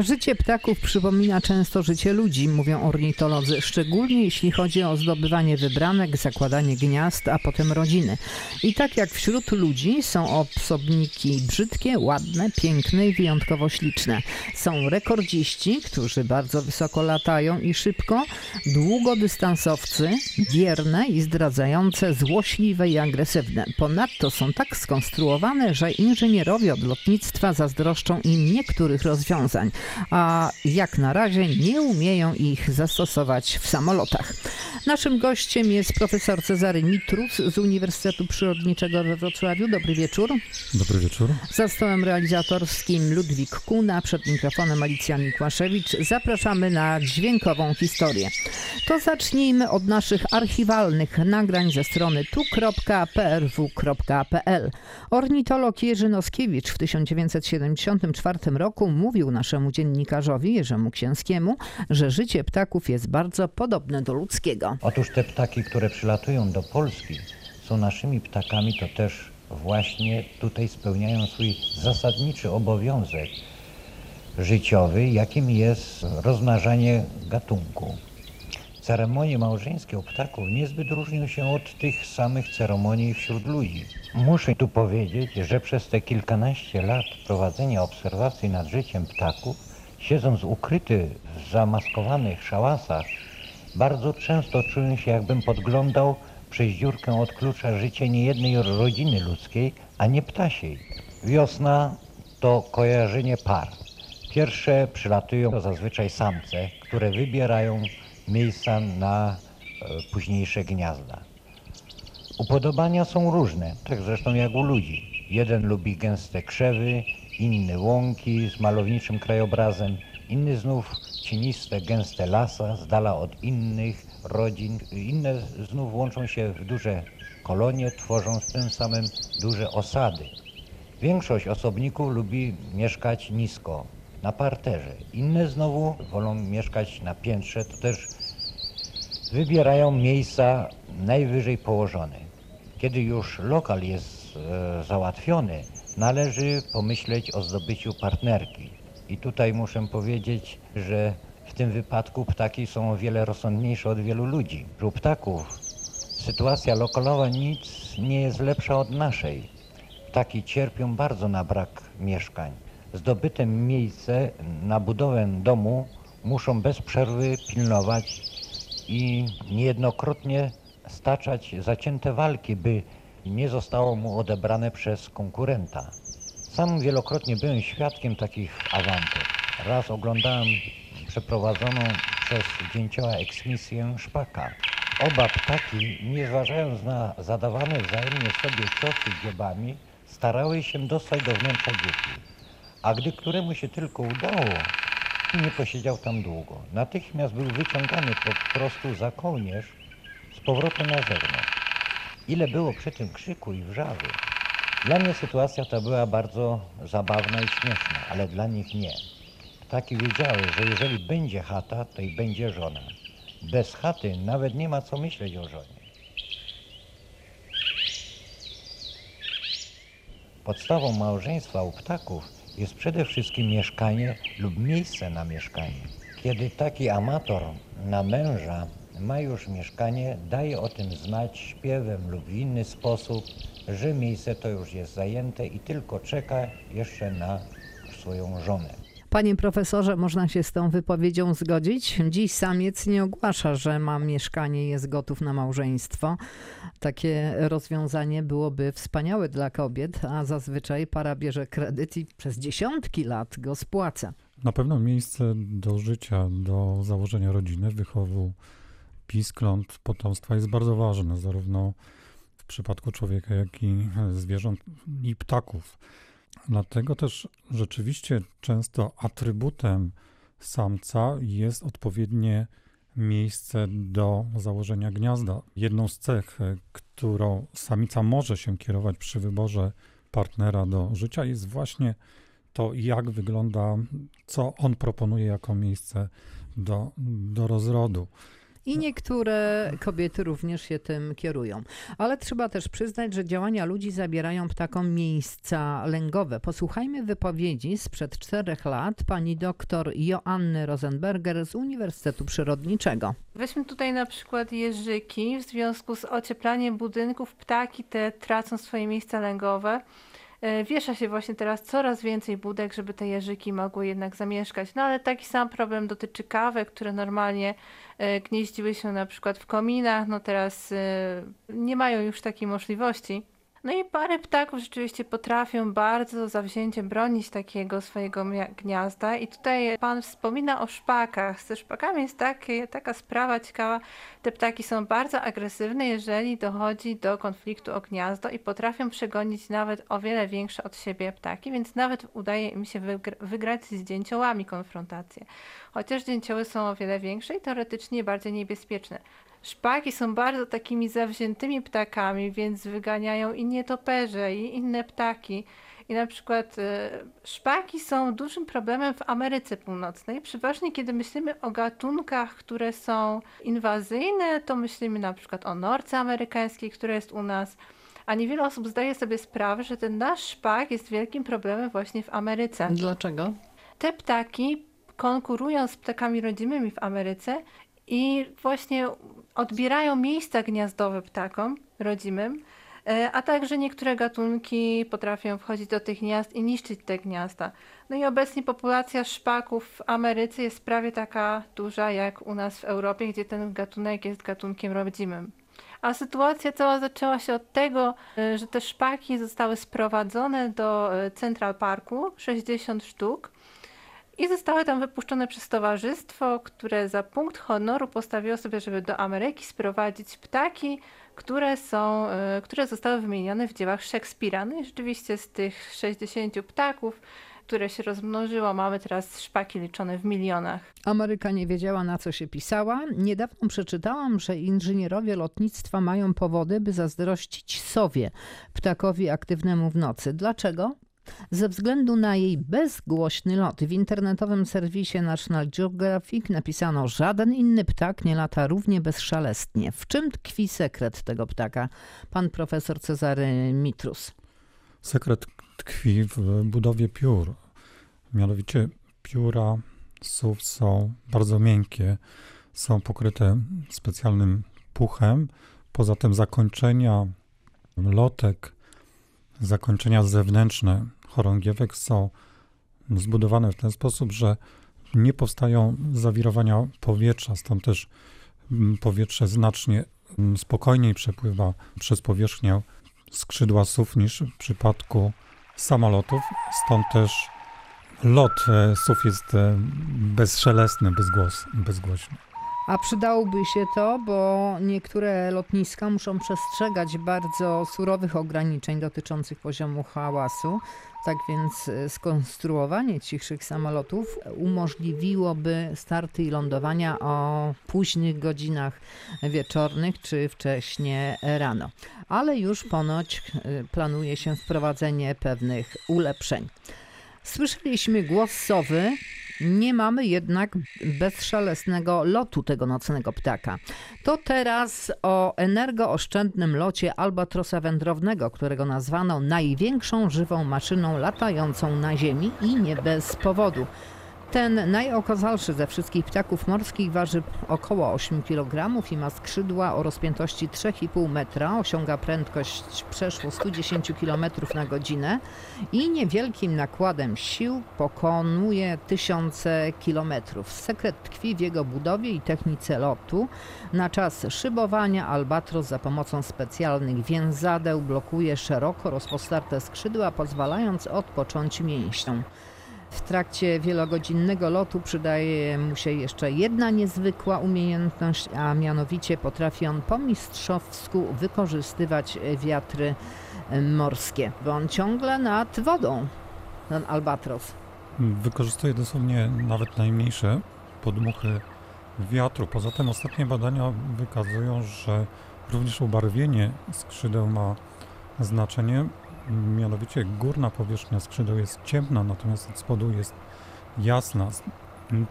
Życie ptaków przypomina często życie ludzi, mówią ornitolodzy, szczególnie jeśli chodzi o zdobywanie wybranek, zakładanie gniazd, a potem rodziny. I tak jak wśród ludzi są osobniki brzydkie, ładne, piękne i wyjątkowo śliczne. Są rekordziści, którzy bardzo wysoko latają i szybko, długodystansowcy, wierne i zdradzające, złośliwe i agresywne. Ponadto są tak skonstruowane, że inżynierowie od lotnictwa zazdroszczą im niektórych rozwiązań, a jak na razie nie umieją ich zastosować w samolotach. Naszym gościem jest profesor Cezary Mitrus z Uniwersytetu Przyrodniczego we Wrocławiu. Dobry wieczór. Dobry wieczór. Za stołem realizatorskim Ludwik Kuna, przed mikrofonem Alicja Mikłaszewicz. Zapraszamy na dźwiękową historię. To zacznijmy od naszych archiwalnych nagrań ze strony tu.prw.pl. Ornitolog Jerzy Noskiewicz w 1974 roku mówił naszemu dziennikarzowi Jerzemu Księskiemu, że życie ptaków jest bardzo podobne do ludzkiego. Otóż te ptaki, które przylatują do Polski, są naszymi ptakami, to też właśnie tutaj spełniają swój zasadniczy obowiązek życiowy, jakim jest rozmnażanie gatunku. Ceremonie małżeńskie u ptaków niezbyt różnią się od tych samych ceremonii wśród ludzi. Muszę tu powiedzieć, że przez te kilkanaście lat prowadzenia obserwacji nad życiem ptaków, siedząc ukryty w zamaskowanych szałasach, bardzo często czułem się, jakbym podglądał przez dziurkę od klucza życie niejednej rodziny ludzkiej, a nie ptasiej. Wiosna to kojarzenie par. Pierwsze przylatują zazwyczaj samce, które wybierają miejsca na e, późniejsze gniazda. Upodobania są różne, tak zresztą jak u ludzi. Jeden lubi gęste krzewy, inny łąki z malowniczym krajobrazem, inny znów cieniste, gęste lasa z dala od innych rodzin. Inne znów łączą się w duże kolonie, tworząc tym samym duże osady. Większość osobników lubi mieszkać nisko, na parterze. Inne znowu wolą mieszkać na piętrze, to też wybierają miejsca najwyżej położone. Kiedy już lokal jest e, załatwiony, należy pomyśleć o zdobyciu partnerki. I tutaj muszę powiedzieć, że w tym wypadku ptaki są o wiele rozsądniejsze od wielu ludzi. U ptaków sytuacja lokalowa nic nie jest lepsza od naszej. Ptaki cierpią bardzo na brak mieszkań. Zdobyte miejsce na budowę domu muszą bez przerwy pilnować i niejednokrotnie staczać zacięte walki, by nie zostało mu odebrane przez konkurenta. Sam wielokrotnie byłem świadkiem takich awantur. Raz oglądałem przeprowadzoną przez dzięcioła eksmisję szpaka. Oba ptaki, nie zważając na zadawane wzajemnie sobie ciosy dziobami, starały się dostać do wnętrza dzieci. A gdy któremu się tylko udało, nie posiedział tam długo. Natychmiast był wyciągany po prostu za kołnierz z powrotem na zewnątrz. Ile było przy tym krzyku i wrzawy. Dla mnie sytuacja ta była bardzo zabawna i śmieszna, ale dla nich nie. Ptaki wiedziały, że jeżeli będzie chata, to i będzie żona. Bez chaty nawet nie ma co myśleć o żonie. Podstawą małżeństwa u ptaków jest przede wszystkim mieszkanie lub miejsce na mieszkanie. Kiedy taki amator na męża ma już mieszkanie, daje o tym znać śpiewem lub w inny sposób, że miejsce to już jest zajęte i tylko czeka jeszcze na swoją żonę. Panie profesorze, można się z tą wypowiedzią zgodzić? Dziś samiec nie ogłasza, że ma mieszkanie i jest gotów na małżeństwo. Takie rozwiązanie byłoby wspaniałe dla kobiet, a zazwyczaj para bierze kredyt i przez dziesiątki lat go spłaca. Na pewno miejsce do życia, do założenia rodziny, wychowu piskląt, potomstwa jest bardzo ważne, zarówno w przypadku człowieka, jak i zwierząt i ptaków. Dlatego też rzeczywiście często atrybutem samca jest odpowiednie miejsce do założenia gniazda. Jedną z cech, którą samica może się kierować przy wyborze partnera do życia, jest właśnie to, jak wygląda, co on proponuje jako miejsce do, do rozrodu. I niektóre kobiety również się tym kierują. Ale trzeba też przyznać, że działania ludzi zabierają ptakom miejsca lęgowe. Posłuchajmy wypowiedzi sprzed czterech lat pani doktor Joanny Rosenberger z Uniwersytetu Przyrodniczego. Weźmy tutaj na przykład jeżyki. W związku z ocieplaniem budynków ptaki te tracą swoje miejsca lęgowe. E, Wiesza się właśnie teraz coraz więcej budek, żeby te jeżyki mogły jednak zamieszkać. No ale taki sam problem dotyczy kawek, które normalnie e, gnieździły się na przykład w kominach. No teraz e, nie mają już takiej możliwości. No i parę ptaków rzeczywiście potrafią bardzo zawzięcie bronić takiego swojego gniazda. I tutaj pan wspomina o szpakach. Ze szpakami jest takie, taka sprawa ciekawa. Te ptaki są bardzo agresywne, jeżeli dochodzi do konfliktu o gniazdo i potrafią przegonić nawet o wiele większe od siebie ptaki, więc nawet udaje im się wygr- wygrać z dzięciołami konfrontację. Chociaż dzięcioły są o wiele większe i teoretycznie bardziej niebezpieczne. Szpaki są bardzo takimi zawziętymi ptakami, więc wyganiają i nietoperze, i inne ptaki. I na przykład e, szpaki są dużym problemem w Ameryce Północnej. Przeważnie, kiedy myślimy o gatunkach, które są inwazyjne, to myślimy na przykład o norce amerykańskiej, która jest u nas. A niewiele osób zdaje sobie sprawę, że ten nasz szpak jest wielkim problemem właśnie w Ameryce. Dlaczego? Te ptaki konkurują z ptakami rodzimymi w Ameryce i właśnie odbierają miejsca gniazdowe ptakom rodzimym, e, a także niektóre gatunki potrafią wchodzić do tych gniazd i niszczyć te gniazda. No i obecnie populacja szpaków w Ameryce jest prawie taka duża jak u nas w Europie, gdzie ten gatunek jest gatunkiem rodzimym. A sytuacja cała zaczęła się od tego, e, że te szpaki zostały sprowadzone do e, Central Parku, 60 sztuk, i zostały tam wypuszczone przez towarzystwo, które za punkt honoru postawiło sobie, żeby do Ameryki sprowadzić ptaki, które, są, e, które zostały wymienione w dziełach Szekspira. No i rzeczywiście z tych 60 ptaków, które się rozmnożyło, mamy teraz szpaki liczone w milionach. Ameryka nie wiedziała, na co się pisała. Niedawno przeczytałam, że inżynierowie lotnictwa mają powody, by zazdrościć sowie, ptakowi aktywnemu w nocy. Dlaczego? Ze względu na jej bezgłośny lot w internetowym serwisie National Geographic napisano: Żaden inny ptak nie lata równie bezszelestnie. W czym tkwi sekret tego ptaka? Pan profesor Cezary Mitrus. Sekret tkwi w budowie piór. Mianowicie pióra sów są bardzo miękkie, są pokryte specjalnym puchem. Poza tym zakończenia lotek, zakończenia zewnętrzne chorągiewek są zbudowane w ten sposób, że nie powstają zawirowania powietrza, stąd też mm, powietrze znacznie mm, spokojniej przepływa przez powierzchnię skrzydła sów niż w przypadku samolotów, stąd też lot e, sów jest e, bezszelestny, bezgłos, bezgłośny. A przydałoby się to, bo niektóre lotniska muszą przestrzegać bardzo surowych ograniczeń dotyczących poziomu hałasu. Tak więc e, skonstruowanie cichszych samolotów umożliwiłoby starty i lądowania o późnych godzinach wieczornych czy wcześnie rano. Ale już ponoć e, planuje się wprowadzenie pewnych ulepszeń. Słyszeliśmy głos sowy, nie mamy jednak bezszelestnego lotu tego nocnego ptaka. To teraz o energooszczędnym locie albatrosa wędrownego, którego nazwano największą żywą maszyną latającą na Ziemi i nie bez powodu. Ten najokazalszy ze wszystkich ptaków morskich waży około 8 kg i ma skrzydła o rozpiętości 3,5 metra, osiąga prędkość przeszło 110 km na godzinę i niewielkim nakładem sił pokonuje tysiące kilometrów. Sekret tkwi w jego budowie i technice lotu. Na czas szybowania albatros za pomocą specjalnych więzadeł blokuje szeroko rozpostarte skrzydła, pozwalając odpocząć mięśniom. W trakcie wielogodzinnego lotu przydaje mu się jeszcze jedna niezwykła umiejętność, a mianowicie potrafi on po mistrzowsku wykorzystywać wiatry morskie, bo on ciągle nad wodą, ten albatros. Wykorzystuje dosłownie nawet najmniejsze podmuchy wiatru. Poza tym ostatnie badania wykazują, że również ubarwienie skrzydeł ma znaczenie. Mianowicie górna powierzchnia skrzydeł jest ciemna, natomiast od spodu jest jasna.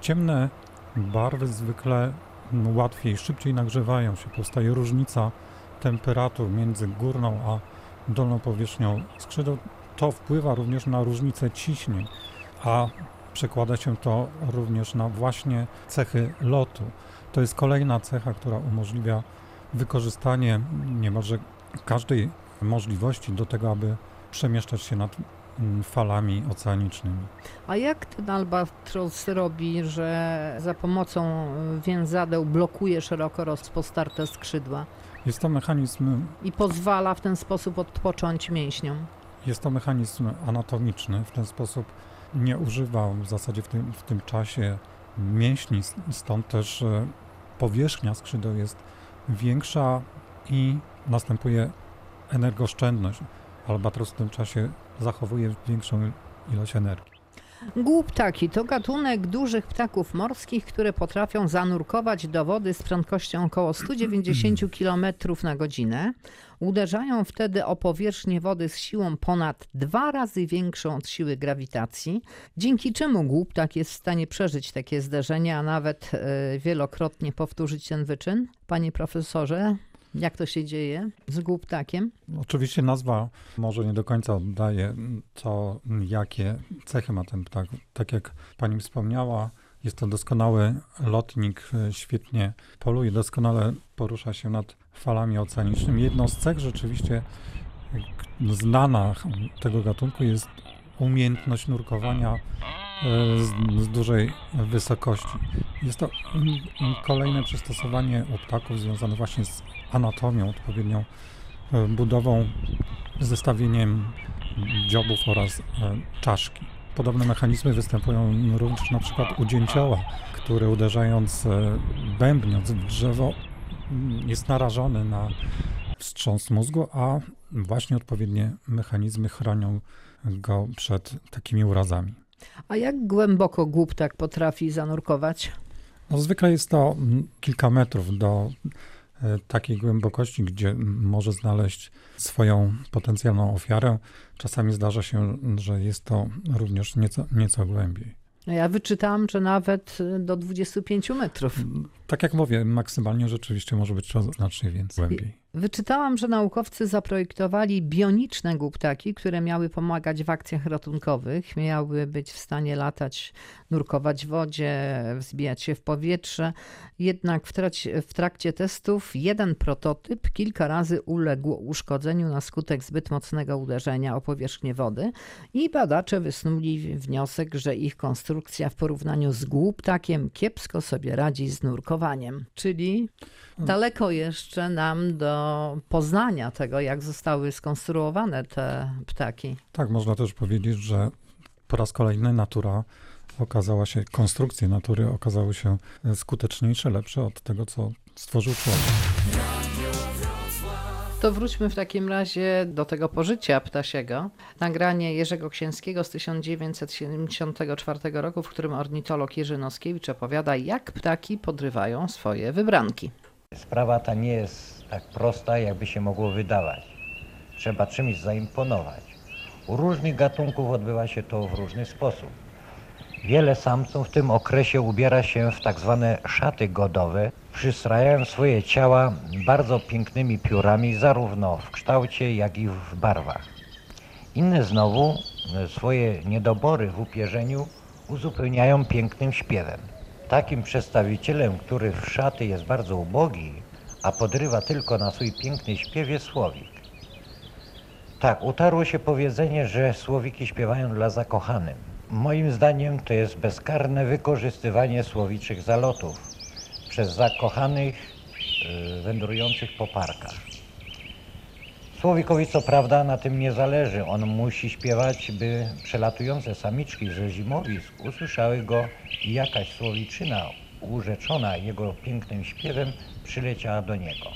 Ciemne barwy zwykle mm, łatwiej, szybciej nagrzewają się, powstaje różnica temperatur między górną a dolną powierzchnią skrzydeł. To wpływa również na różnicę ciśnień, a przekłada się to również na właśnie cechy lotu. To jest kolejna cecha, która umożliwia wykorzystanie niemalże każdej możliwości do tego, aby przemieszczać się nad mm, falami oceanicznymi. A jak ten albatros robi, że za pomocą więzadeł blokuje szeroko rozpostarte skrzydła Jest to mechanizm, i pozwala w ten sposób odpocząć mięśniom? jest to mechanizm anatomiczny, w ten sposób nie używa w zasadzie w tym, w tym czasie mięśni, stąd też e, powierzchnia skrzydeł jest większa i następuje energooszczędność. Albatros w tym czasie zachowuje większą ilość energii. Głuptaki to gatunek dużych ptaków morskich, które potrafią zanurkować do wody z prędkością około 190 km na godzinę. Uderzają wtedy o powierzchnię wody z siłą ponad dwa razy większą od siły grawitacji, dzięki czemu głuptak jest w stanie przeżyć takie zderzenia, a nawet e, wielokrotnie powtórzyć ten wyczyn. Panie profesorze, jak to się dzieje z głuptakiem? Oczywiście nazwa może nie do końca oddaje to, jakie cechy ma ten ptak. Tak jak pani wspomniała, jest to doskonały lotnik, e, świetnie poluje, doskonale porusza się nad falami oceanicznymi. Jedną z cech rzeczywiście e, znana tego gatunku jest umiejętność nurkowania e, z, z dużej wysokości. Jest to mm, kolejne przystosowanie u ptaków związane właśnie z anatomią, odpowiednią e, budową, zestawieniem dziobów oraz e, czaszki. Podobne mechanizmy występują również na przykład u dzięcioła, który uderzając, e, bębniąc w drzewo m, jest narażony na wstrząs mózgu, a właśnie odpowiednie mechanizmy chronią go przed takimi urazami. A jak głęboko głuptak potrafi zanurkować? No, zwykle jest to mm, kilka metrów do takiej głębokości, gdzie może znaleźć swoją potencjalną ofiarę. Czasami zdarza się, że jest to również nieco, nieco głębiej. Ja wyczytałam, że nawet y, do 25 metrów. Tak jak mówię, maksymalnie rzeczywiście może być to znacznie więcej głębiej. Wyczytałam, że naukowcy zaprojektowali bioniczne głuptaki, które miały pomagać w akcjach ratunkowych, miały być w stanie latać, nurkować w wodzie, wzbijać się w powietrze. Jednak w, w trakcie testów jeden prototyp kilka razy uległ uszkodzeniu na skutek zbyt mocnego uderzenia o powierzchnię wody i badacze wysnuli wniosek, że ich konstrukcja w porównaniu z głuptakiem kiepsko sobie radzi z nurkowaniem. Czyli daleko jeszcze nam do poznania tego, jak zostały skonstruowane te ptaki. Tak, można też powiedzieć, że po raz kolejny natura okazała się, konstrukcje natury okazały się skuteczniejsze, lepsze od tego, co stworzył człowiek. To wróćmy w takim razie do tego pożycia ptasiego. Nagranie Jerzego Księskiego z 1974 roku, w którym ornitolog Jerzy Noskiewicz opowiada, jak ptaki podrywają swoje wybranki. Sprawa ta nie jest tak prosta, jakby się mogło wydawać. Trzeba czymś zaimponować. U różnych gatunków odbywa się to w różny sposób. Wiele samców w tym okresie ubiera się w tak zwane szaty godowe, przystrajając swoje ciała bardzo pięknymi piórami, zarówno w kształcie, jak i w barwach. Inne znowu e, swoje niedobory w upierzeniu uzupełniają pięknym śpiewem. Takim przedstawicielem, który w szaty jest bardzo ubogi, a podrywa tylko na swój piękny śpiew jest słowik. Tak, utarło się powiedzenie, że słowiki śpiewają dla zakochanym. Moim zdaniem to jest bezkarne wykorzystywanie słowiczych zalotów przez zakochanych y, wędrujących po parkach. Słowikowi co prawda na tym nie zależy. On musi śpiewać, by przelatujące samiczki ze zimowisk usłyszały go i jakaś słowiczyna urzeczona jego pięknym śpiewem przyleciała do niego.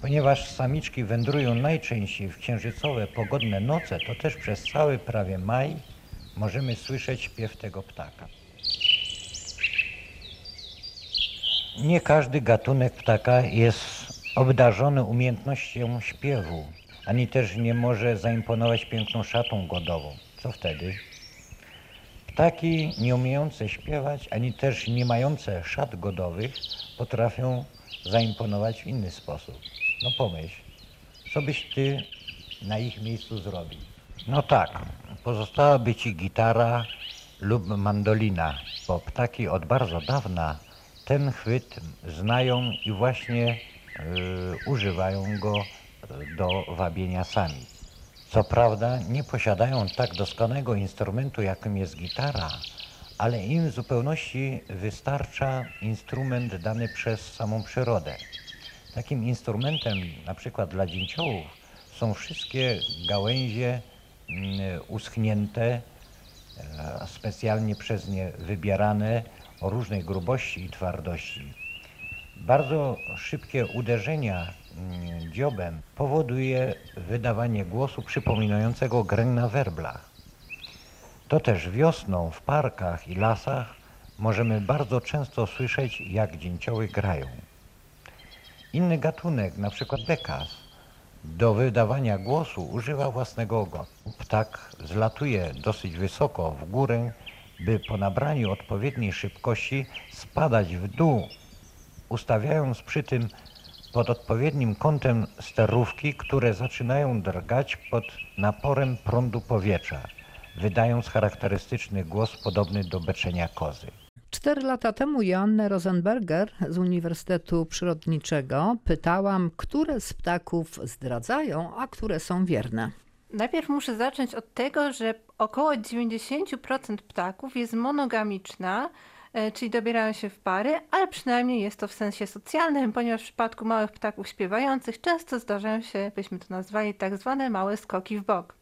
Ponieważ samiczki wędrują najczęściej w księżycowe, pogodne noce, to też przez cały prawie maj możemy słyszeć śpiew tego ptaka. Nie każdy gatunek ptaka jest obdarzony umiejętnością śpiewu, ani też nie może zaimponować piękną szatą godową. Co wtedy? Ptaki nie umiejące śpiewać, ani też nie mające szat godowych potrafią zaimponować w inny sposób. No pomyśl, co byś ty na ich miejscu zrobił? No tak, pozostałaby ci gitara lub mandolina, bo ptaki od bardzo dawna ten chwyt znają i właśnie używają go do wabienia samic. Co prawda nie posiadają tak doskonałego instrumentu, jakim jest gitara, ale im w zupełności wystarcza instrument dany przez samą przyrodę. Takim instrumentem, na przykład dla dzięciołów, są wszystkie gałęzie mm, uschnięte, e, specjalnie przez nie wybierane o różnej grubości i twardości. Bardzo szybkie uderzenia mm, dziobem powoduje wydawanie głosu przypominającego grę na werblach. To też wiosną w parkach i lasach możemy bardzo często słyszeć, jak dzięcioły grają. Inny gatunek, na przykład bekas, do wydawania głosu używa własnego ogonu. Ptak zlatuje dosyć wysoko w górę, by po nabraniu odpowiedniej szybkości spadać w dół, ustawiając przy tym pod odpowiednim kątem sterówki, które zaczynają drgać pod naporem prądu powietrza, wydając charakterystyczny głos podobny do beczenia kozy. Cztery lata temu Joannę Rosenberger z Uniwersytetu Przyrodniczego pytałam, które z ptaków zdradzają, a które są wierne. Najpierw muszę zacząć od tego, że około 90% ptaków jest monogamiczna, czyli dobierają się w pary, ale przynajmniej jest to w sensie socjalnym, ponieważ w przypadku małych ptaków śpiewających często zdarzają się, byśmy to nazwali, tak zwane małe skoki w bok.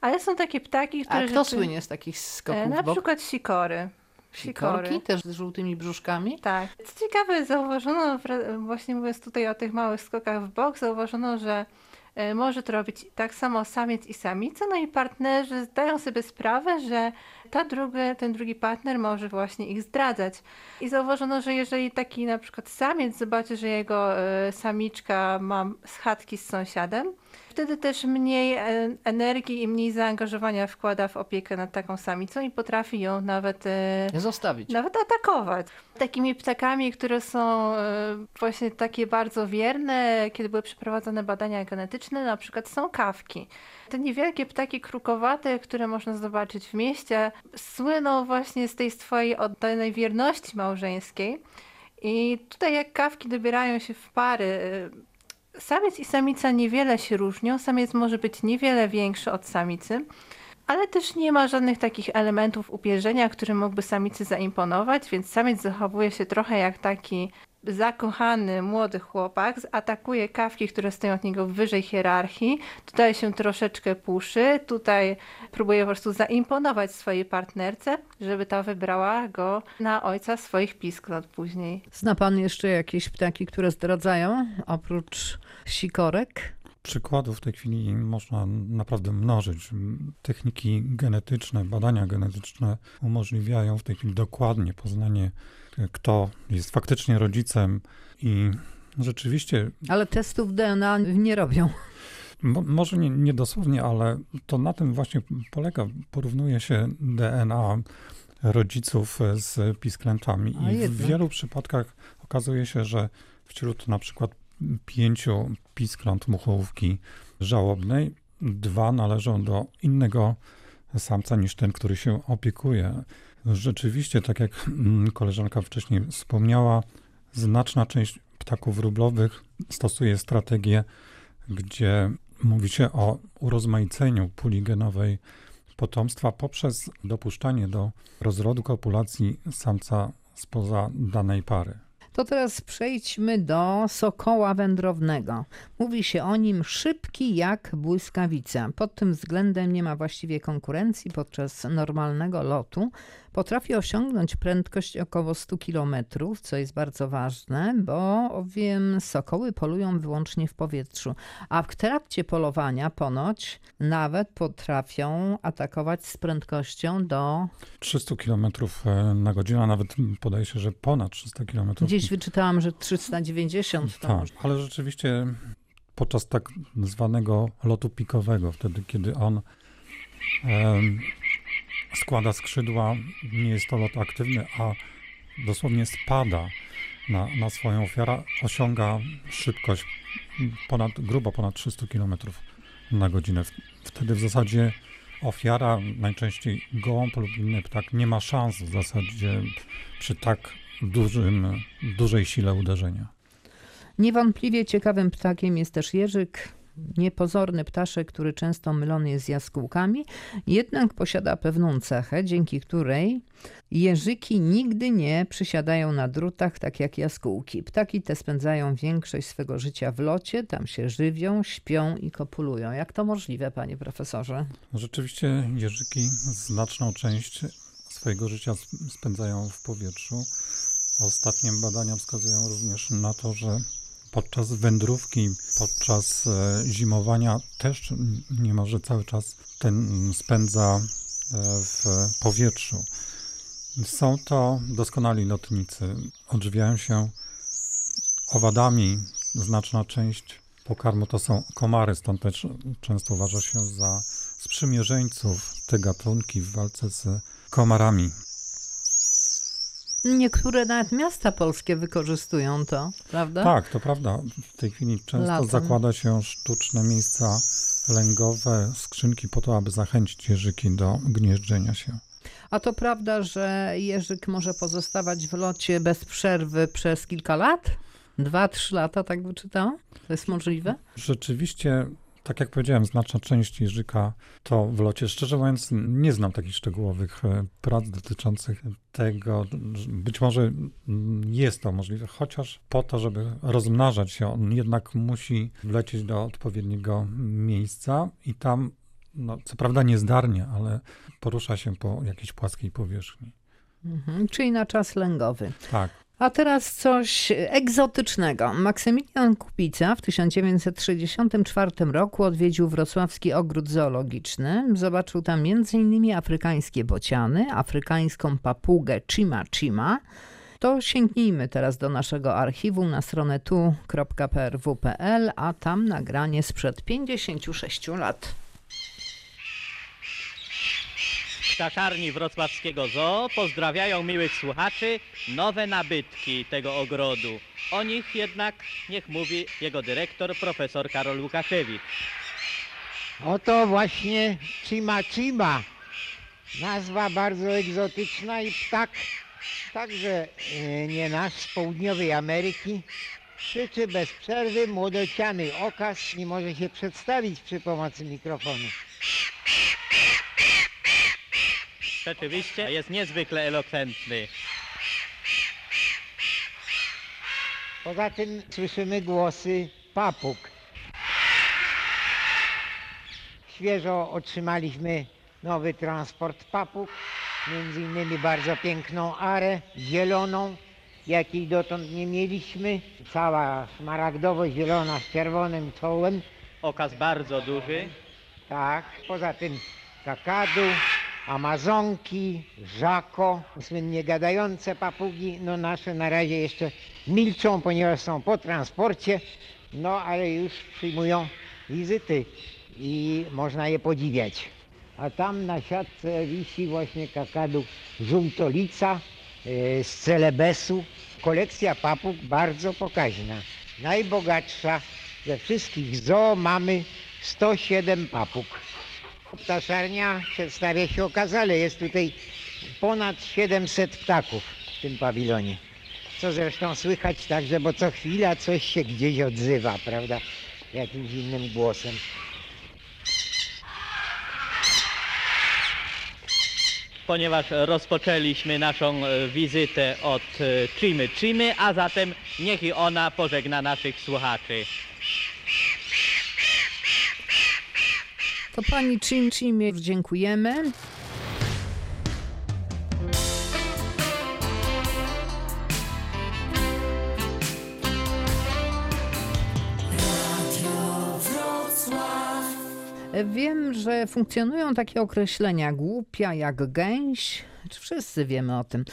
Ale są takie ptaki, które... A kto rzeczy- słynie z takich E, skoków Na w bok? przykład sikory. Sikorki, też z żółtymi brzuszkami? Tak. Co ciekawe, zauważono, właśnie mówiąc tutaj o tych małych skokach w bok, zauważono, że e, może to robić tak samo samiec i samica, no i partnerzy zdają sobie sprawę, że ta druga, ten drugi partner może właśnie ich zdradzać. I zauważono, że jeżeli taki na przykład samiec zobaczy, że jego e, samiczka ma schatki z sąsiadem, wtedy też mniej e, energii i mniej zaangażowania wkłada w opiekę nad taką samicą i potrafi ją nawet e, Zostawić. nawet atakować. Takimi ptakami, które są właśnie takie bardzo wierne, kiedy były przeprowadzone badania genetyczne, na przykład są kawki. Te niewielkie ptaki krukowate, które można zobaczyć w mieście, słyną właśnie z tej swojej oddanej wierności małżeńskiej. I tutaj jak kawki dobierają się w pary, e, samiec i samica niewiele się różnią. Samiec może być niewiele większy od samicy. Ale też nie ma żadnych takich elementów upierzenia, który mógłby samicy zaimponować, więc samiec zachowuje się trochę jak taki zakochany młody chłopak, atakuje kawki, które stoją od niego wyżej hierarchii, tutaj się troszeczkę puszy, tutaj próbuje po prostu zaimponować swojej partnerce, żeby ta wybrała go na ojca swoich piskląt później. Zna pan jeszcze jakieś ptaki, które zdradzają, oprócz sikorek? Przykładów w tej chwili można naprawdę mnożyć. Techniki genetyczne, badania genetyczne umożliwiają w tej chwili dokładnie poznanie, kto jest faktycznie rodzicem i rzeczywiście Ale testów DNA nie robią. Mo, może nie, nie dosłownie, ale to na tym właśnie polega. Porównuje się DNA rodziców z pisklętami A i w jednak. wielu przypadkach okazuje się, że wśród na przykład pięciu piskląt muchołówki żałobnej, dwa należą do innego samca niż ten, który się opiekuje. Rzeczywiście, tak jak mm, koleżanka wcześniej wspomniała, znaczna część ptaków wróblowych stosuje strategię gdzie mówi się o urozmaiceniu puli genowej potomstwa poprzez dopuszczanie do rozrodu kopulacji samca spoza danej pary. To teraz przejdźmy do sokoła wędrownego. Mówi się o nim szybki jak błyskawica. Pod tym względem nie ma właściwie konkurencji podczas normalnego lotu. Potrafi osiągnąć prędkość około 100 km, co jest bardzo ważne, bowiem sokoły polują wyłącznie w powietrzu, a w trakcie polowania ponoć nawet potrafią atakować z prędkością do 300 km na godzinę, a nawet podaje się, że ponad 300 km. Gdzieś wyczytałam, że 390 to Tak, ale rzeczywiście podczas tak zwanego lotu pikowego, wtedy kiedy on składa skrzydła, nie jest to lot aktywny, a dosłownie spada na, na swoją ofiarę, osiąga szybkość ponad, grubo ponad 300 km na godzinę. Wtedy w zasadzie ofiara, najczęściej gołąb lub inny ptak, nie ma szans w zasadzie przy tak dużym, dużej sile uderzenia. Niewątpliwie ciekawym ptakiem jest też jeżyk, niepozorny ptaszek, który często mylony jest z jaskółkami, jednak posiada pewną cechę, dzięki której jeżyki nigdy nie przysiadają na drutach tak jak jaskółki. Ptaki te spędzają większość swego życia w locie, tam się żywią, śpią i kopulują. Jak to możliwe, panie profesorze? Rzeczywiście jeżyki znaczną część swojego życia spędzają w powietrzu. Ostatnie badania wskazują również na to, że podczas wędrówki, podczas e, zimowania też niemalże cały czas ten spędza e, w powietrzu. Są to doskonali lotnicy. Odżywiają się owadami. Znaczna część pokarmu to są komary, stąd też często uważa się za sprzymierzeńców te gatunki w walce z komarami. Niektóre nawet miasta polskie wykorzystują to, prawda? Tak, to prawda. W tej chwili często Latem. zakłada się sztuczne miejsca lęgowe, skrzynki po to, aby zachęcić jeżyki do gnieżdżenia się. A to prawda, że jeżyk może pozostawać w locie bez przerwy przez kilka lat? Dwa, trzy lata, tak wyczytałam? To jest możliwe? Rzeczywiście, tak jak powiedziałem, znaczna część jeżyka to w locie. Szczerze mówiąc, nie znam takich szczegółowych e, prac dotyczących tego. Być może jest to możliwe, chociaż po to, żeby rozmnażać się, on jednak musi wlecieć do odpowiedniego miejsca i tam, no, co prawda niezdarnie, ale porusza się po jakiejś płaskiej powierzchni. Mhm, czyli na czas lęgowy. Tak. A teraz coś egzotycznego. Maksymilian Kupica w 1964 roku odwiedził wrocławski ogród zoologiczny. Zobaczył tam m.in. afrykańskie bociany, afrykańską papugę Chima Chima. To sięgnijmy teraz do naszego archiwum na stronę tu.prw.pl, a tam nagranie sprzed 56 lat. Ptaszarni wrocławskiego zoo pozdrawiają miłych słuchaczy nowe nabytki tego ogrodu. O nich jednak niech mówi jego dyrektor profesor Karol Łukaszewicz. Oto właśnie Chima Chima. Nazwa bardzo egzotyczna i ptak, także e, nie nasz, z południowej Ameryki. Krzyczy bez przerwy młodociany okaz i może się przedstawić przy pomocy mikrofonu. Rzeczywiście jest niezwykle elokwentny. Poza tym słyszymy głosy papug. Świeżo otrzymaliśmy nowy transport papug, między innymi bardzo piękną arę zieloną, jakiej dotąd nie mieliśmy. Cała szmaragdowo-zielona z czerwonym czołem. Okaz bardzo duży. Tak, poza tym kakadu, amazonki, żako, słynnie gadające papugi, no nasze na razie jeszcze milczą, ponieważ są po transporcie, no ale już przyjmują wizyty i można je podziwiać. A tam na siatce wisi właśnie kakadu żółtolica e, z celebesu. Kolekcja papug bardzo pokaźna. Najbogatsza ze wszystkich zoo mamy 107 papug. Ptaszarnia przedstawia się okazale. Jest tutaj ponad 700 ptaków w tym pawilonie. Co zresztą słychać także, bo co chwila coś się gdzieś odzywa, prawda? Jakimś innym głosem. Ponieważ rozpoczęliśmy naszą e, wizytę od e, Chimy Chimy, a zatem niech i ona pożegna naszych słuchaczy. To pani Chim Chimie dziękujemy. Wiem, że funkcjonują takie określenia głupia jak gęś, wszyscy wiemy o tym.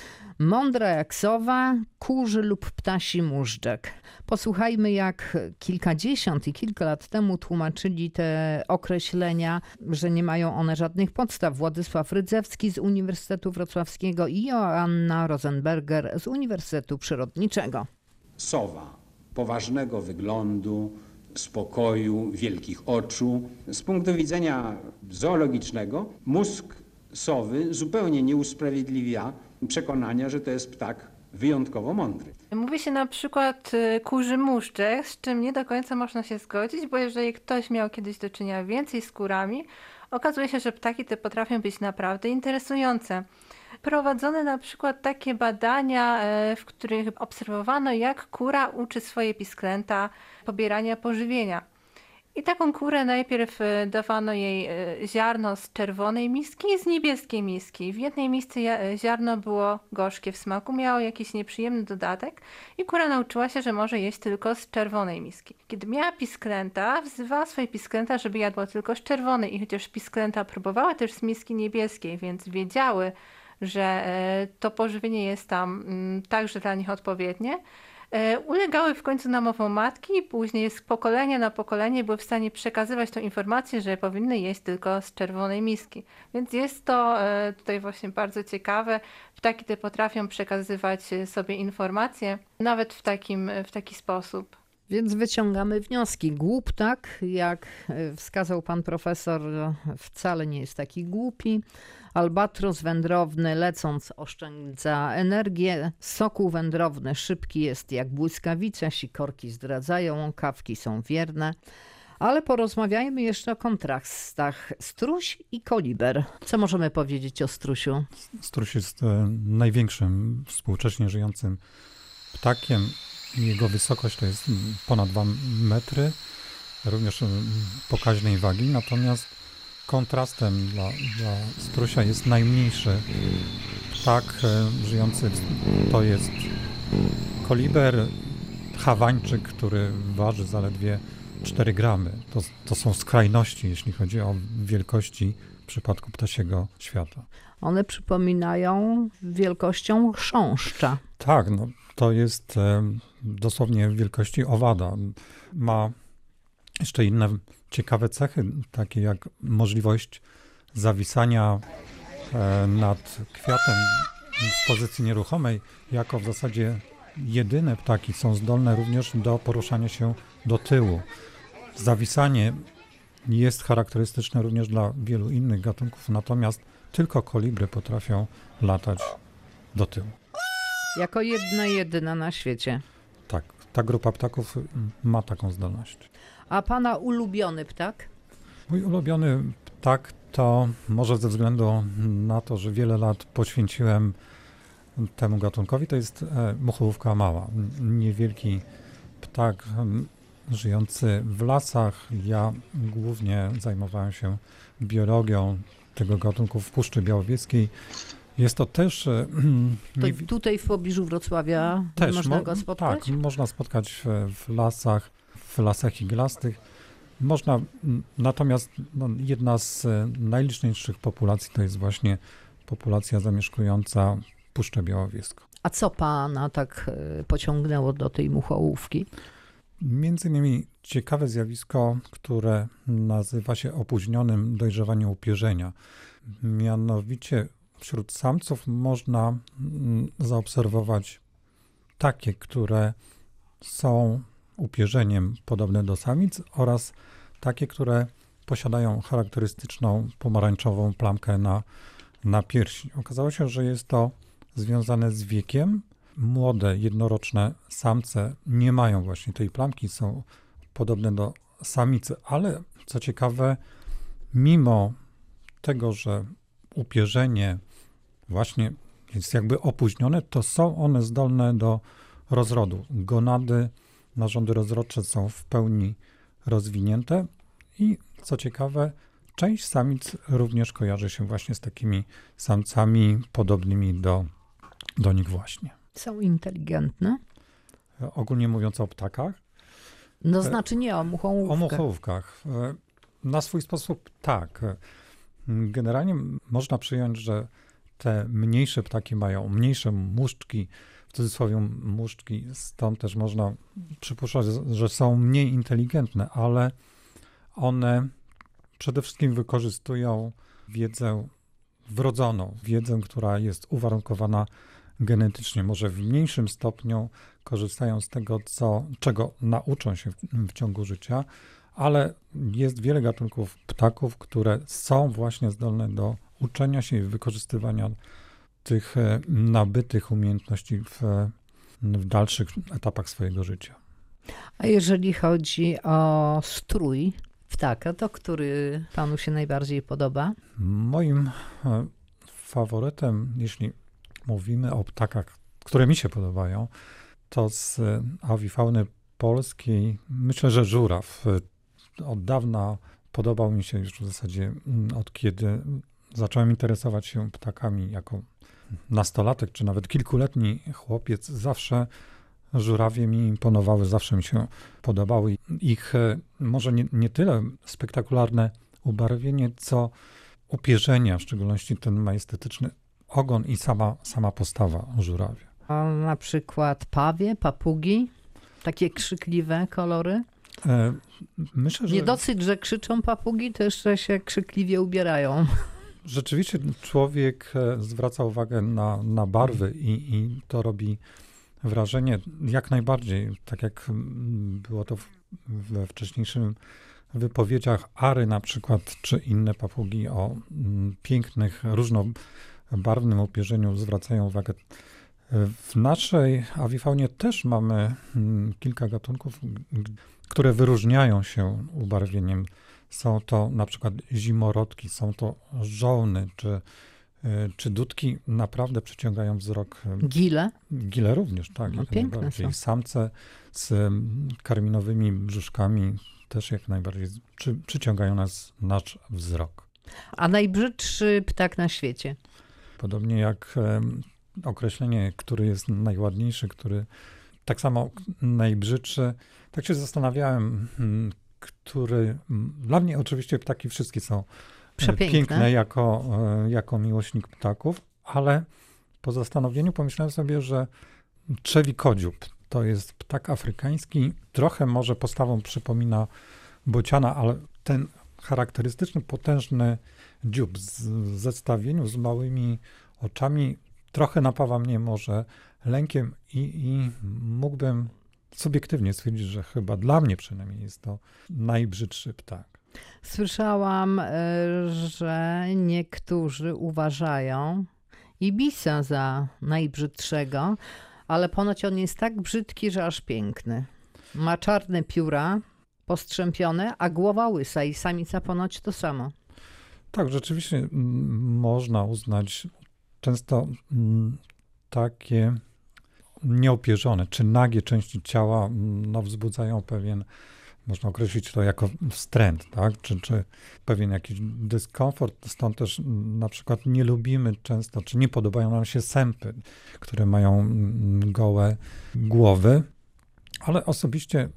Mądra jak sowa, kurzy lub ptasi móżdżek. Posłuchajmy, jak kilkadziesiąt i kilka lat temu tłumaczyli te określenia, że nie mają one żadnych podstaw. Władysław Rydzewski z Uniwersytetu Wrocławskiego i Joanna Rosenberger z Uniwersytetu Przyrodniczego. Sowa poważnego wyglądu, spokoju, wielkich oczu. Z punktu widzenia zoologicznego mózg sowy zupełnie nie usprawiedliwia przekonania, że to jest ptak wyjątkowo mądry. Mówi się na przykład y, kurzy muszczek, z czym nie do końca można się zgodzić, bo jeżeli ktoś miał kiedyś do czynienia więcej z kurami, okazuje się, że ptaki te potrafią być naprawdę interesujące. Prowadzono na przykład takie badania, e, w których obserwowano, jak kura uczy swoje pisklęta pobierania pożywienia. I taką kurę najpierw e, dawano jej e, ziarno z czerwonej miski i z niebieskiej miski. W jednej misce e, ziarno było gorzkie w smaku, miało jakiś nieprzyjemny dodatek i kura nauczyła się, że może jeść tylko z czerwonej miski. Kiedy miała pisklęta, wzywała swoje pisklęta, żeby jadła tylko z czerwonej i chociaż pisklęta próbowały też z miski niebieskiej, więc wiedziały, że to pożywienie jest tam mm, także dla nich odpowiednie, ulegały w końcu namowom matki i później z pokolenia na pokolenie były w stanie przekazywać tą informację, że powinny jeść tylko z czerwonej miski. Więc jest to e, tutaj właśnie bardzo ciekawe. Ptaki te potrafią przekazywać e, sobie informacje nawet w, takim, w taki sposób. Więc wyciągamy wnioski. Głup, tak, jak e, wskazał pan profesor, e, wcale nie jest taki głupi. Albatros wędrowny lecąc oszczędza energię. Sokół wędrowny szybki jest jak błyskawica, sikorki zdradzają, kawki są wierne. Ale porozmawiajmy jeszcze o kontrastach. Struś i koliber. Co możemy powiedzieć o strusiu? Struś jest e, największym współcześnie żyjącym ptakiem. Jego wysokość to jest ponad 2 metry, również mm, pokaźnej wagi, natomiast kontrastem dla, dla strusia jest najmniejszy ptak e, żyjący, w- to jest koliber hawańczyk, który waży zaledwie 4 gramy. To, to są skrajności, jeśli chodzi o wielkości w przypadku ptasiego świata. One przypominają wielkością chrząszcza. Tak, no, to jest e, dosłownie wielkości owada. Ma jeszcze inne ciekawe cechy, takie jak możliwość zawisania e, nad kwiatem w pozycji nieruchomej, jako w zasadzie jedyne ptaki są zdolne również do poruszania się do tyłu. Zawisanie jest charakterystyczne również dla wielu innych gatunków, natomiast tylko kolibry potrafią latać do tyłu. Jako jedna jedyna na świecie. Tak, ta grupa ptaków ma taką zdolność. A pana ulubiony ptak? Mój ulubiony ptak to może ze względu na to, że wiele lat poświęciłem temu gatunkowi, to jest e, muchołówka mała. Niewielki ptak m, żyjący w lasach. Ja głównie zajmowałem się biologią tego gatunku w Puszczy Białowieskiej. Jest to też e, To tutaj w pobliżu Wrocławia też można mo- go spotkać? Tak, można spotkać w lasach, w lasach iglastych. Można, natomiast no, jedna z e, najliczniejszych populacji to jest właśnie populacja zamieszkująca Puszczę Białowieską. A co pana tak e, pociągnęło do tej muchołówki? Między innymi ciekawe zjawisko, które nazywa się opóźnionym dojrzewaniem upierzenia. Mianowicie wśród samców można zaobserwować takie, które są upierzeniem podobne do samic oraz takie, które posiadają charakterystyczną pomarańczową plamkę na, na piersi. Okazało się, że jest to związane z wiekiem. Młode, jednoroczne samce nie mają właśnie tej plamki, są podobne do samicy, ale co ciekawe, mimo tego, że upierzenie właśnie jest jakby opóźnione, to są one zdolne do rozrodu. Gonady, narządy rozrodcze są w pełni rozwinięte i co ciekawe, część samic również kojarzy się właśnie z takimi samcami podobnymi do, do nich właśnie. Są inteligentne? E, Ogólnie mówiąc o ptakach, No znaczy nie o muchołówkę. o muchołówkach. E, Na swój sposób tak. E, Generalnie można przyjąć, że te mniejsze ptaki mają mniejsze muszczki, w cudzysłowie muszczki, stąd też można przypuszczać, że są mniej inteligentne, ale one przede wszystkim wykorzystują wiedzę wrodzoną, wiedzę, która jest uwarunkowana genetycznie, może w mniejszym stopniu korzystają z tego, co, czego nauczą się w, w ciągu życia, ale jest wiele gatunków ptaków, które są właśnie zdolne do uczenia się i wykorzystywania tych e, nabytych umiejętności w, w dalszych etapach swojego życia. A jeżeli chodzi o strój ptaka, to który panu się najbardziej podoba? Moim e, faworytem, jeśli mówimy o ptakach, które mi się podobają, to z awifauny polskiej myślę, że żuraw. Od dawna podobał mi się już w zasadzie mm, od kiedy zacząłem interesować się ptakami jako nastolatek, czy nawet kilkuletni chłopiec, zawsze żurawie mi imponowały, zawsze mi się podobały. Ich e, może nie, nie tyle spektakularne ubarwienie, co upierzenia, w szczególności ten majestetyczny ogon i sama, sama postawa żurawia. A na przykład pawie, papugi, takie krzykliwe kolory? E, myślę, że... Nie dosyć, że krzyczą papugi, to jeszcze się krzykliwie ubierają. Rzeczywiście człowiek e, zwraca uwagę na, na barwy i, i to robi wrażenie jak najbardziej, tak jak mm, było to w, we wcześniejszym wypowiedziach Ary na przykład, czy inne papugi o mm, pięknych, różnobarwnym upierzeniu zwracają uwagę. W naszej awifaunie też mamy mm, kilka gatunków, które wyróżniają się ubarwieniem. Są to na przykład zimorodki, są to żołny, czy, y, czy dudki naprawdę przyciągają wzrok. Gile? Gile również, tak. No, piękne są. Samce z karminowymi brzuszkami też jak najbardziej przy, przyciągają nas nasz wzrok. A najbrzydszy ptak na świecie? Podobnie jak określenie, który jest najładniejszy, który tak samo najbrzydszy. Tak się zastanawiałem, hmm, który. Dla mnie oczywiście ptaki wszystkie są e, Przepiękne. piękne jako, e, jako miłośnik ptaków, ale po zastanowieniu pomyślałem sobie, że trzewi kodziób to jest ptak afrykański. Trochę może postawą przypomina bociana, ale ten charakterystyczny, potężny dziób w zestawieniu z małymi oczami trochę napawa mnie może lękiem i, i mógłbym subiektywnie stwierdzić, że chyba dla mnie przynajmniej jest to najbrzydszy ptak. Słyszałam, e, że niektórzy uważają ibisa za najbrzydszego, ale ponoć on jest tak brzydki, że aż piękny. Ma czarne pióra, postrzępione, a głowa łysa i samica ponoć to samo. Tak, rzeczywiście można uznać często takie nieopierzone czy nagie części ciała mm, no, wzbudzają pewien, można określić to jako wstręt, tak? czy, czy pewien jakiś dyskomfort. Stąd też na przykład nie lubimy często, czy nie podobają nam się sępy, które mają gołe głowy. Ale osobiście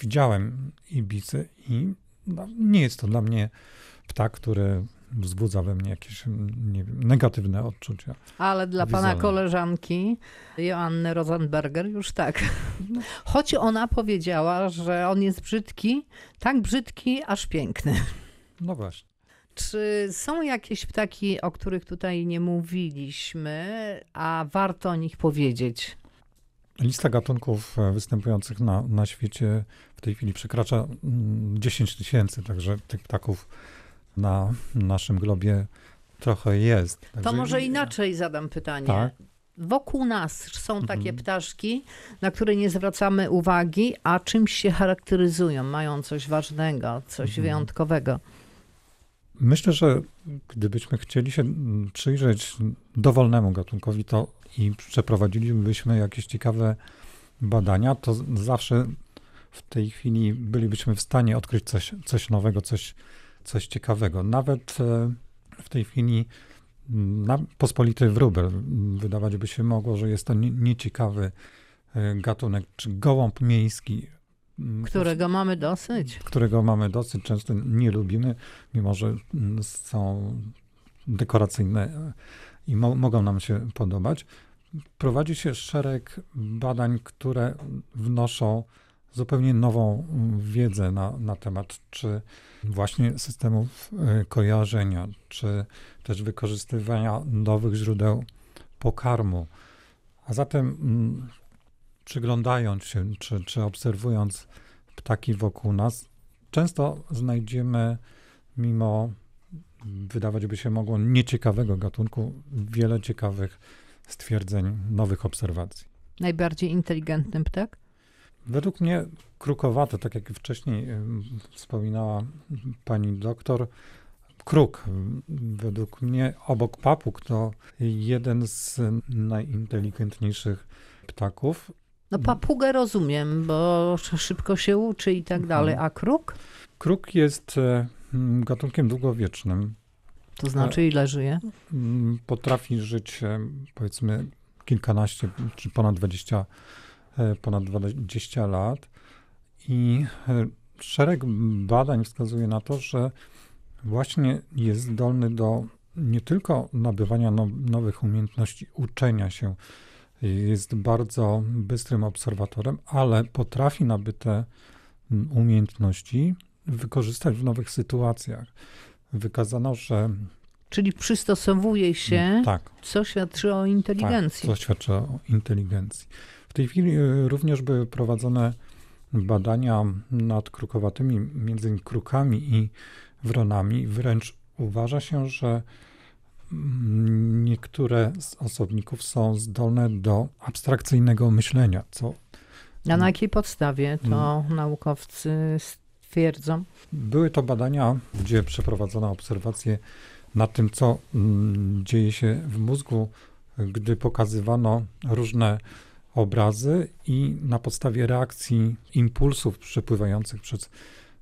widziałem ibicy i no, nie jest to dla mnie ptak, który wzbudza we mnie jakieś wiem, negatywne odczucia. Ale dla wizualne. pana koleżanki Joanny Rosenberger już tak. Choć ona powiedziała, że on jest brzydki, tak brzydki, aż piękny. No właśnie. Czy są jakieś ptaki, o których tutaj nie mówiliśmy, a warto o nich powiedzieć? Lista gatunków e, występujących na, na świecie w tej chwili przekracza 10 mm, tysięcy, także tych ptaków na naszym globie trochę jest. To Także może inaczej zadam pytanie. Tak. Wokół nas są takie Mhm. ptaszki, na które nie zwracamy uwagi, a czymś się charakteryzują, mają coś ważnego, coś Mhm. wyjątkowego. Myślę, że gdybyśmy chcieli się przyjrzeć dowolnemu gatunkowi to i przeprowadzilibyśmy jakieś ciekawe badania, to zawsze w tej chwili bylibyśmy w stanie odkryć coś, coś nowego, coś, coś ciekawego. Nawet e, w tej chwili mm, na pospolity wróbel mm, wydawać by się mogło, że jest to nie- nieciekawy e, gatunek, czy gołąb miejski. mm, Którego mamy dosyć. którego mamy dosyć często nie lubimy, mimo że są dekoracyjne i mo mogą nam się podobać. Prowadzi się szereg badań, które wnoszą zupełnie nową wiedzę na, na temat, czy właśnie systemów e, kojarzenia, czy też wykorzystywania nowych źródeł pokarmu. A zatem mm, przyglądając się, czy, czy obserwując ptaki wokół nas, często znajdziemy, mimo wydawać by się mogło nieciekawego gatunku, wiele ciekawych stwierdzeń, nowych obserwacji. Najbardziej inteligentny ptak? Według mnie krukowate, tak jak wcześniej wspominała pani doktor, kruk. Według mnie obok papug to jeden z najinteligentniejszych ptaków. No papugę rozumiem, bo szybko się uczy i tak dalej, a kruk? Kruk jest e, gatunkiem długowiecznym. To znaczy ile żyje? Potrafi żyć powiedzmy kilkanaście czy ponad 20, e, ponad 20 lat i e, szereg badań wskazuje na to, że właśnie jest zdolny do nie tylko nabywania now, nowych umiejętności, uczenia się, jest bardzo bystrym obserwatorem, ale potrafi nabyte umiejętności wykorzystać w nowych sytuacjach. Wykazano, że. Czyli przystosowuje się, tak, co świadczy o inteligencji. Tak, co świadczy o inteligencji. W tej chwili y, również były prowadzone badania nad krukowatymi, między innymi krukami i wronami. Wręcz uważa się, że mm, niektóre z osobników są zdolne do abstrakcyjnego myślenia, co a na jakiej podstawie to hmm. naukowcy stwierdzą? Były to badania, gdzie przeprowadzono obserwacje nad tym, co mm, dzieje się w mózgu, gdy pokazywano różne obrazy i na podstawie reakcji impulsów przepływających przez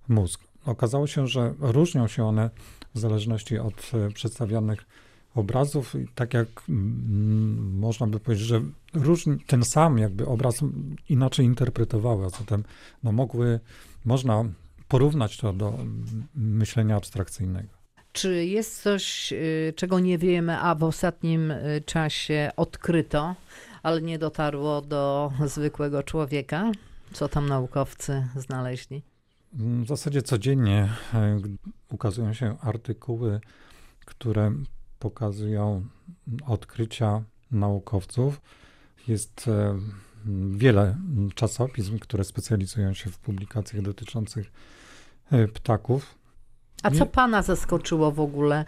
mózg. Okazało się, że różnią się one w zależności od e, przedstawianych obrazów. I tak jak mm, można by powiedzieć, że różni, ten sam jakby obraz inaczej interpretowały, a zatem no, mogły, można porównać to do myślenia abstrakcyjnego. Czy jest coś, y, czego nie wiemy, a w ostatnim y, czasie odkryto, ale nie dotarło do zwykłego człowieka? Co tam naukowcy znaleźli? W zasadzie codziennie e, ukazują się artykuły, które pokazują odkrycia naukowców. Jest e, wiele czasopism, które specjalizują się w publikacjach dotyczących e, ptaków. A co pana zaskoczyło w ogóle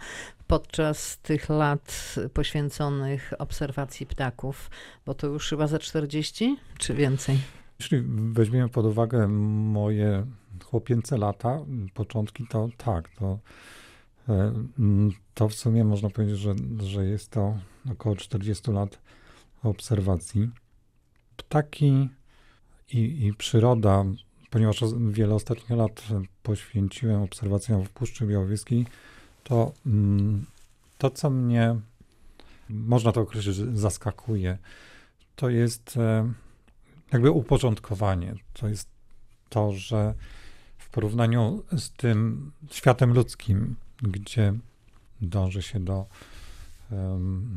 podczas tych lat poświęconych obserwacji ptaków? Bo to już chyba za 40 czy więcej? Jeśli weźmiemy pod uwagę moje chłopięce lata, początki, to tak, to, e, to w sumie można powiedzieć, że, że jest to około 40 lat obserwacji. Ptaki i, i przyroda, ponieważ wiele ostatnich lat poświęciłem obserwacjom w Puszczy Białowieskiej, to mm, to, co mnie, można to określić, zaskakuje, to jest e, jakby uporządkowanie. To jest to, że w porównaniu z tym światem ludzkim, gdzie dąży się do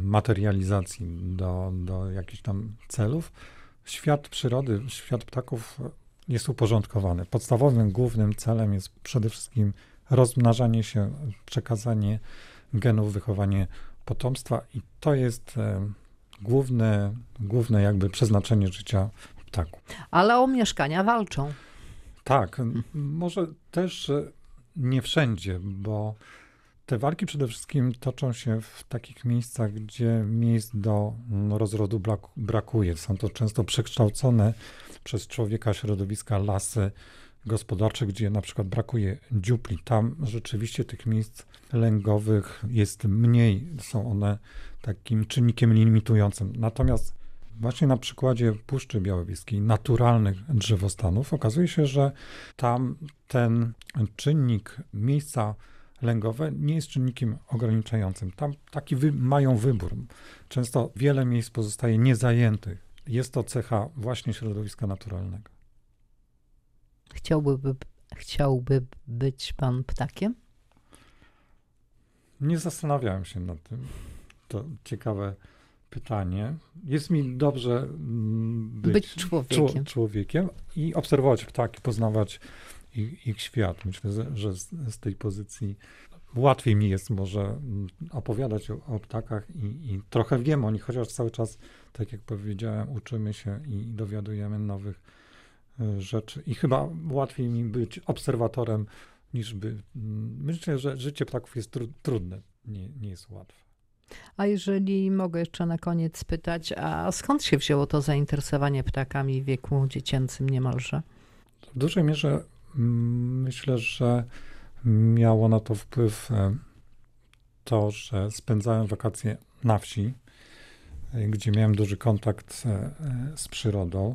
materializacji, do, do jakichś tam celów, świat przyrody, świat ptaków jest uporządkowany. Podstawowym, głównym celem jest przede wszystkim rozmnażanie się, przekazanie genów, wychowanie potomstwa i to jest główne, główne jakby przeznaczenie życia ptaku. Ale o mieszkania walczą. Tak, może też nie wszędzie, bo te walki przede wszystkim toczą się w takich miejscach, gdzie miejsc do rozrodu brakuje. Są to często przekształcone przez człowieka środowiska lasy gospodarcze, gdzie na przykład brakuje dziupli. Tam rzeczywiście tych miejsc lęgowych jest mniej, są one takim czynnikiem limitującym. Natomiast właśnie na przykładzie Puszczy Białowieskiej, naturalnych drzewostanów, okazuje się, że tam ten czynnik miejsca lęgowe nie jest czynnikiem ograniczającym. Tam taki wy mają wybór. Często wiele miejsc pozostaje niezajętych. Jest to cecha właśnie środowiska naturalnego. Chciałby, chciałby być pan ptakiem? Nie zastanawiałem się nad tym. to ciekawe pytanie. Jest mi dobrze mm, być, Być człowiekiem. czło- człowiekiem i obserwować ptaki, poznawać ich, ich świat. Myślę, że- z, z tej pozycji łatwiej mi jest może mm, opowiadać o, o ptakach i, i trochę wiem o nich, chociaż cały czas, tak jak powiedziałem, uczymy się i dowiadujemy nowych rzeczy. I chyba łatwiej mi być obserwatorem niż by. Myślę, że życie ptaków jest tru, trudne, nie, nie jest łatwe. A jeżeli mogę jeszcze na koniec spytać, a skąd się wzięło to zainteresowanie ptakami w wieku dziecięcym niemalże? W dużej mierze mm, myślę, że miało na to wpływ e, to, że spędzałem wakacje na wsi, e, gdzie miałem duży kontakt e, z przyrodą.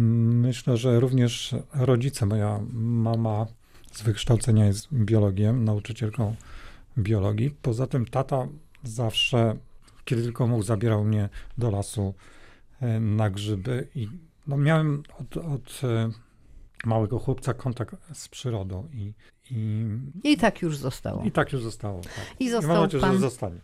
Myślę, że również rodzice, moja mama z wykształcenia jest biologiem, nauczycielką biologii. Poza tym tata zawsze, kiedy tylko mógł, zabierał mnie do lasu e, na grzyby i no, miałem od, od e, małego chłopca kontakt z przyrodą i, i, I tak już zostało. i tak już zostało. Tak. I I mam został nadzieję, pan że zostanie.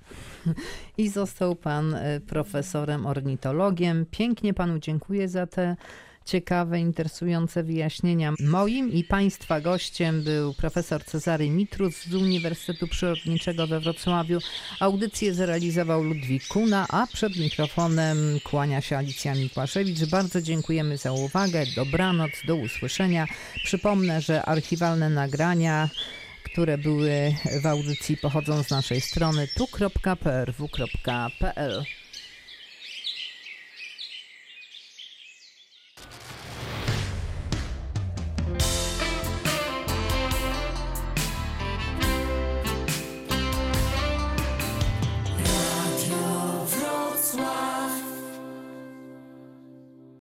I został pan e, profesorem ornitologiem. Pięknie panu dziękuję za te ciekawe, interesujące wyjaśnienia. Moim i państwa gościem był profesor Cezary Mitrus z Uniwersytetu Przyrodniczego we Wrocławiu. Audycję zrealizował Ludwik Kuna, a przed mikrofonem kłania się Alicja Mikłaszewicz. Bardzo dziękujemy za uwagę. Dobranoc, do usłyszenia. Przypomnę, że archiwalne nagrania które były w audycji pochodzą z naszej strony tu.prw.pl.